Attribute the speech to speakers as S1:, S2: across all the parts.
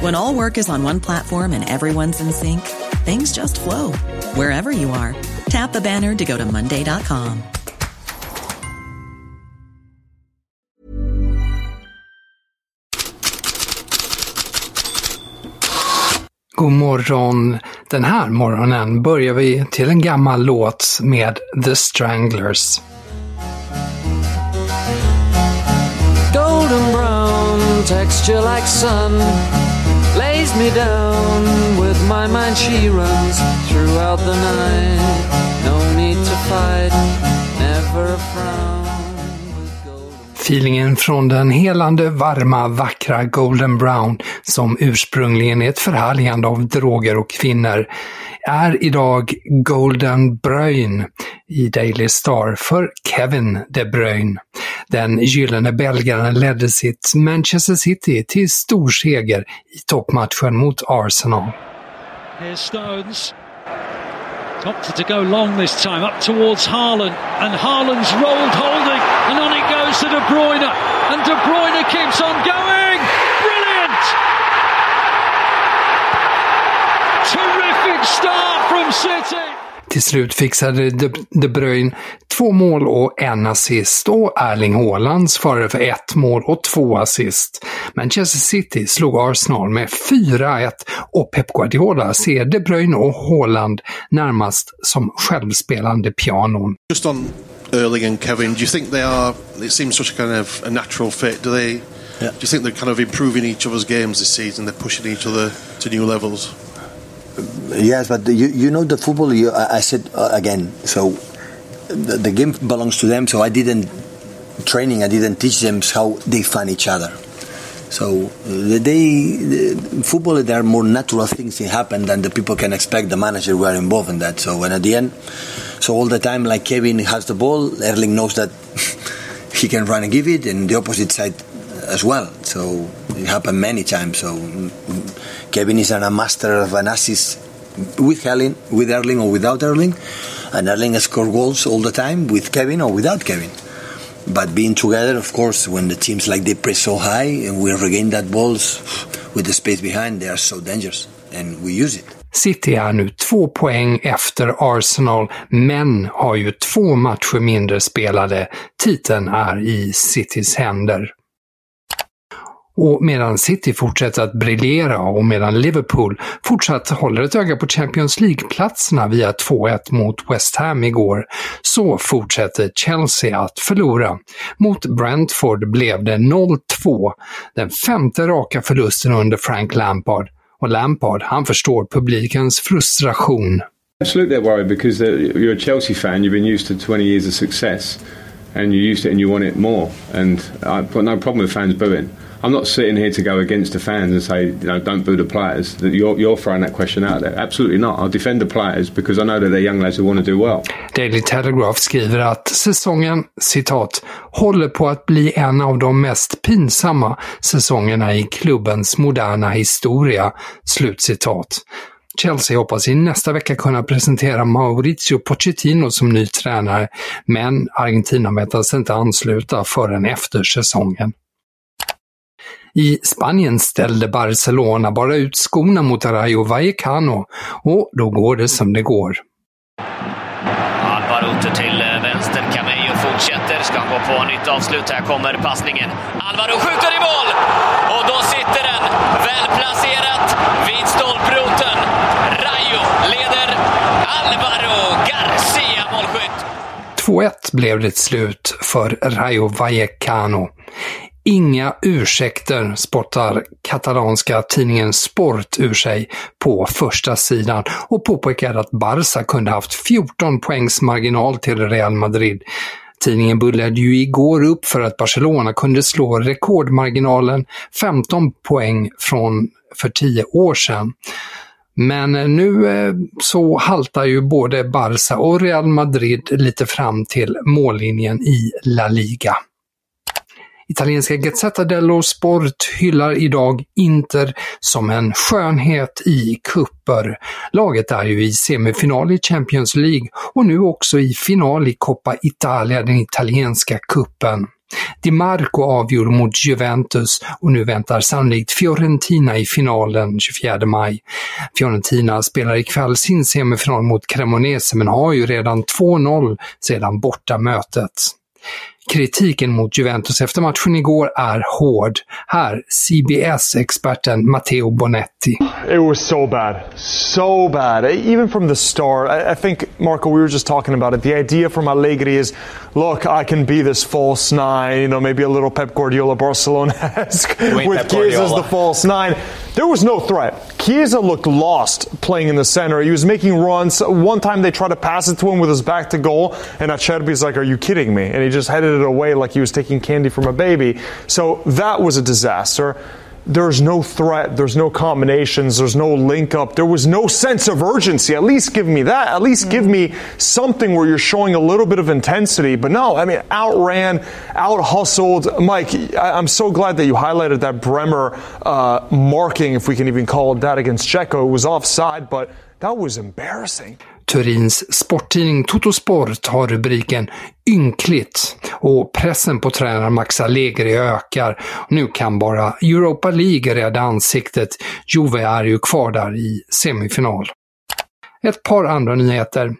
S1: When all work is on one platform and everyone's in sync, things just flow wherever you are. Tap the banner to go to Monday.com.
S2: God morgon! Den här morgonen börjar vi till en gammal låt med The Stranglers.
S3: Golden brown texture like sun lays me down with my mind. She runs throughout the night. No need to fight. Never a frown.
S2: Feelingen från den helande, varma, vackra Golden Brown, som ursprungligen är ett förhärligande av droger och kvinnor, är idag Golden Bruyne i Daily Star för Kevin De Bruyne. Den gyllene belgaren ledde sitt Manchester City till stor seger i toppmatchen mot Arsenal.
S4: Here's Stones. Opted to go long this time, up towards Haaland, and Haaland's rolled holding, and on it goes to De Bruyne, and De Bruyne keeps on going! Brilliant! Terrific start from City!
S2: Till slut fixade De, De Bruyne två mål och en assist och Erling Haaland svarade för ett mål och två assist. Manchester City slog Arsenal med 4-1 och Pep Guardiola ser De Bruyne och Haaland närmast som självspelande pianon.
S5: Just on Erling and Kevin, do you think they are, it seems such a kind of a natural fit, do they, yeah. do you think they're kind of improving each other's games this season, they're pushing each other to new levels?
S6: Yes, but you, you know the football. You, I, I said uh, again. So the, the, game belongs to them. So I didn't training. I didn't teach them how they find each other. So the day the football, there are more natural things that happen than the people can expect. The manager were involved in that. So and at the end, so all the time, like Kevin has the ball, Erling knows that he can run and give it, and the opposite side as well. So it happened many times. So Kevin is a master of an assist with Helen, with Erling or without Erling, and Erling score goals all the time with Kevin or without Kevin. But being together, of course, when the teams like they press so high and we regain that balls with the space behind, they are so dangerous, and we use it.
S2: City är nu två poäng efter Arsenal, men har ju två matcher mindre spelade. Titeln är i Citys händer. Och medan City fortsätter att briljera och medan Liverpool fortsatt håller ett öga på Champions League-platserna via 2-1 mot West Ham igår, så fortsätter Chelsea att förlora. Mot Brentford blev det 0-2, den femte raka förlusten under Frank Lampard. Och Lampard, han förstår publikens frustration.
S7: Absolutely worried because you're a Chelsea fan, you've been used to 20 years of success and you used it and you want it more and I've got no problem with fans booing. I'm not sitting here to go against the fans and say, you know, don't boo the players. That you're, you're throwing that question out there. Absolutely not. I'll defend the players because I know that they're young lads who want to do well.
S2: Daily Telegraph skriver att säsongen, citat, håller på att bli en av de mest pinsamma säsongerna i klubbens moderna historia. Slutcitat. Chelsea hoppas i nästa vecka kunna presentera Maurizio Pochettino som ny tränare, men Argentina väntas inte ansluta förrän efter säsongen. I Spanien ställde Barcelona bara ut skorna mot Rayo Vallecano och då går det som det går.
S8: Fint avslut. Här kommer passningen. Alvaro skjuter i mål! Och då sitter den, välplacerat vid stolproten. Rayo leder Alvaro Garcia målskytt.
S2: 2-1 blev det slut för Rayo Vallecano. Inga ursäkter spottar katalanska tidningen Sport ur sig på första sidan och påpekar att Barca kunde haft 14 poängs marginal till Real Madrid. Tidningen bullade ju igår upp för att Barcelona kunde slå rekordmarginalen 15 poäng från för 10 år sedan. Men eh, nu eh, så haltar ju både Barca och Real Madrid lite fram till mållinjen i La Liga. Italienska Gazzetta dello Sport hyllar idag Inter som en skönhet i kupper. Laget är ju i semifinal i Champions League och nu också i final i Coppa Italia, den italienska kuppen. Di Marco avgjorde mot Juventus och nu väntar sannolikt Fiorentina i finalen 24 maj. Fiorentina spelar ikväll sin semifinal mot Cremonese men har ju redan 2-0 sedan bortamötet. Kritiken mot Juventus efter matchen igår är hård. Här CBS-experten Matteo Bonetti.
S9: It was so bad. So bad. Even from the start. I, I, think, Marco, we were just talking about it. The idea from Allegri is, look, I can be this false nine, you know, maybe a little Pep Guardiola Barcelona-esque with Chiesa as the false nine. There was no threat. Chiesa looked lost playing in the center. He was making runs. One time they tried to pass it to him with his back to goal, and Acerbi's like, are you kidding me? And he just headed it away like he was taking candy from a baby. So that was a disaster. There's no threat. There's no combinations. There's no link up. There was no sense of urgency. At least give me that. At least give me something where you're showing a little bit of intensity. But no, I mean, outran, out hustled. Mike, I'm so glad that you highlighted that Bremer uh, marking, if we can even call it that, against Dzeko. It was offside, but that was embarrassing.
S2: Turins sporttidning Tuttosport har rubriken “Ynkligt” och pressen på tränaren Max Allegri ökar. Nu kan bara Europa League rädda ansiktet. Juve är ju kvar där i semifinal. Ett par andra nyheter.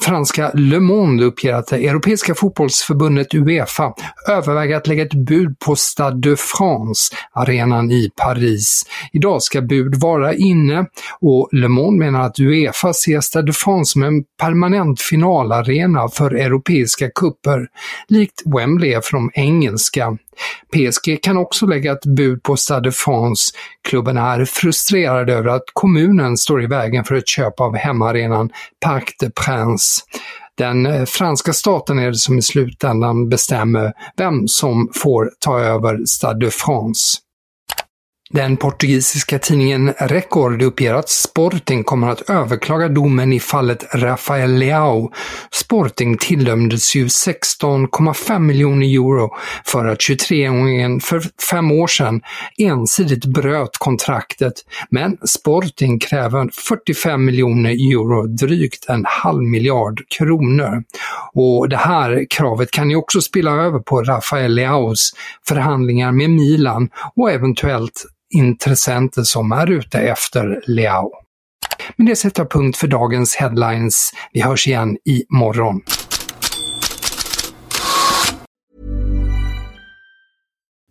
S2: Franska Le Monde uppger att det Europeiska fotbollsförbundet Uefa överväger att lägga ett bud på Stade de France, arenan i Paris. Idag ska bud vara inne och Le Monde menar att Uefa ser Stade de France som en permanent finalarena för europeiska kupper, likt Wembley för de engelska. PSG kan också lägga ett bud på Stade de France. Klubben är frustrerad över att kommunen står i vägen för ett köp av hemmaarenan Parc des Princes. Den eh, franska staten är det som i slutändan bestämmer vem som får ta över Stade de France. Den portugisiska tidningen Record uppger att Sporting kommer att överklaga domen i fallet Rafael Leao. Sporting tilldömdes ju 16,5 miljoner euro för att 23-åringen för fem år sedan ensidigt bröt kontraktet, men Sporting kräver 45 miljoner euro, drygt en halv miljard kronor. Och det här kravet kan ju också spilla över på Rafael Leaos förhandlingar med Milan och eventuellt intressenter som är ute efter. Men det sätter punkt för dagens headlines. Vi hörs igen.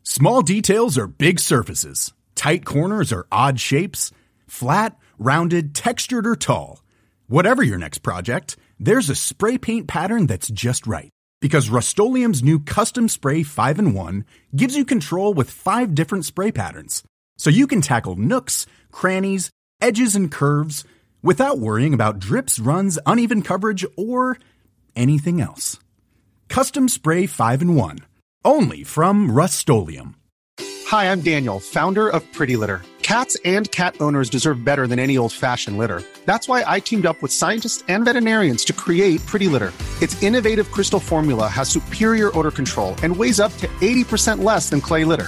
S10: Small details are big surfaces. Tight corners are odd shapes. Flat, rounded, textured or tall. Whatever your next project, there's a spray paint pattern that's just right. Because Rust-Oleum's new Custom Spray 5 in 1 gives you control with five different spray patterns so you can tackle nooks, crannies, edges, and curves without worrying about drips, runs, uneven coverage, or anything else. Custom Spray 5 and 1. Only from Rust
S11: Hi, I'm Daniel, founder of Pretty Litter. Cats and cat owners deserve better than any old fashioned litter. That's why I teamed up with scientists and veterinarians to create Pretty Litter. Its innovative crystal formula has superior odor control and weighs up to 80% less than clay litter.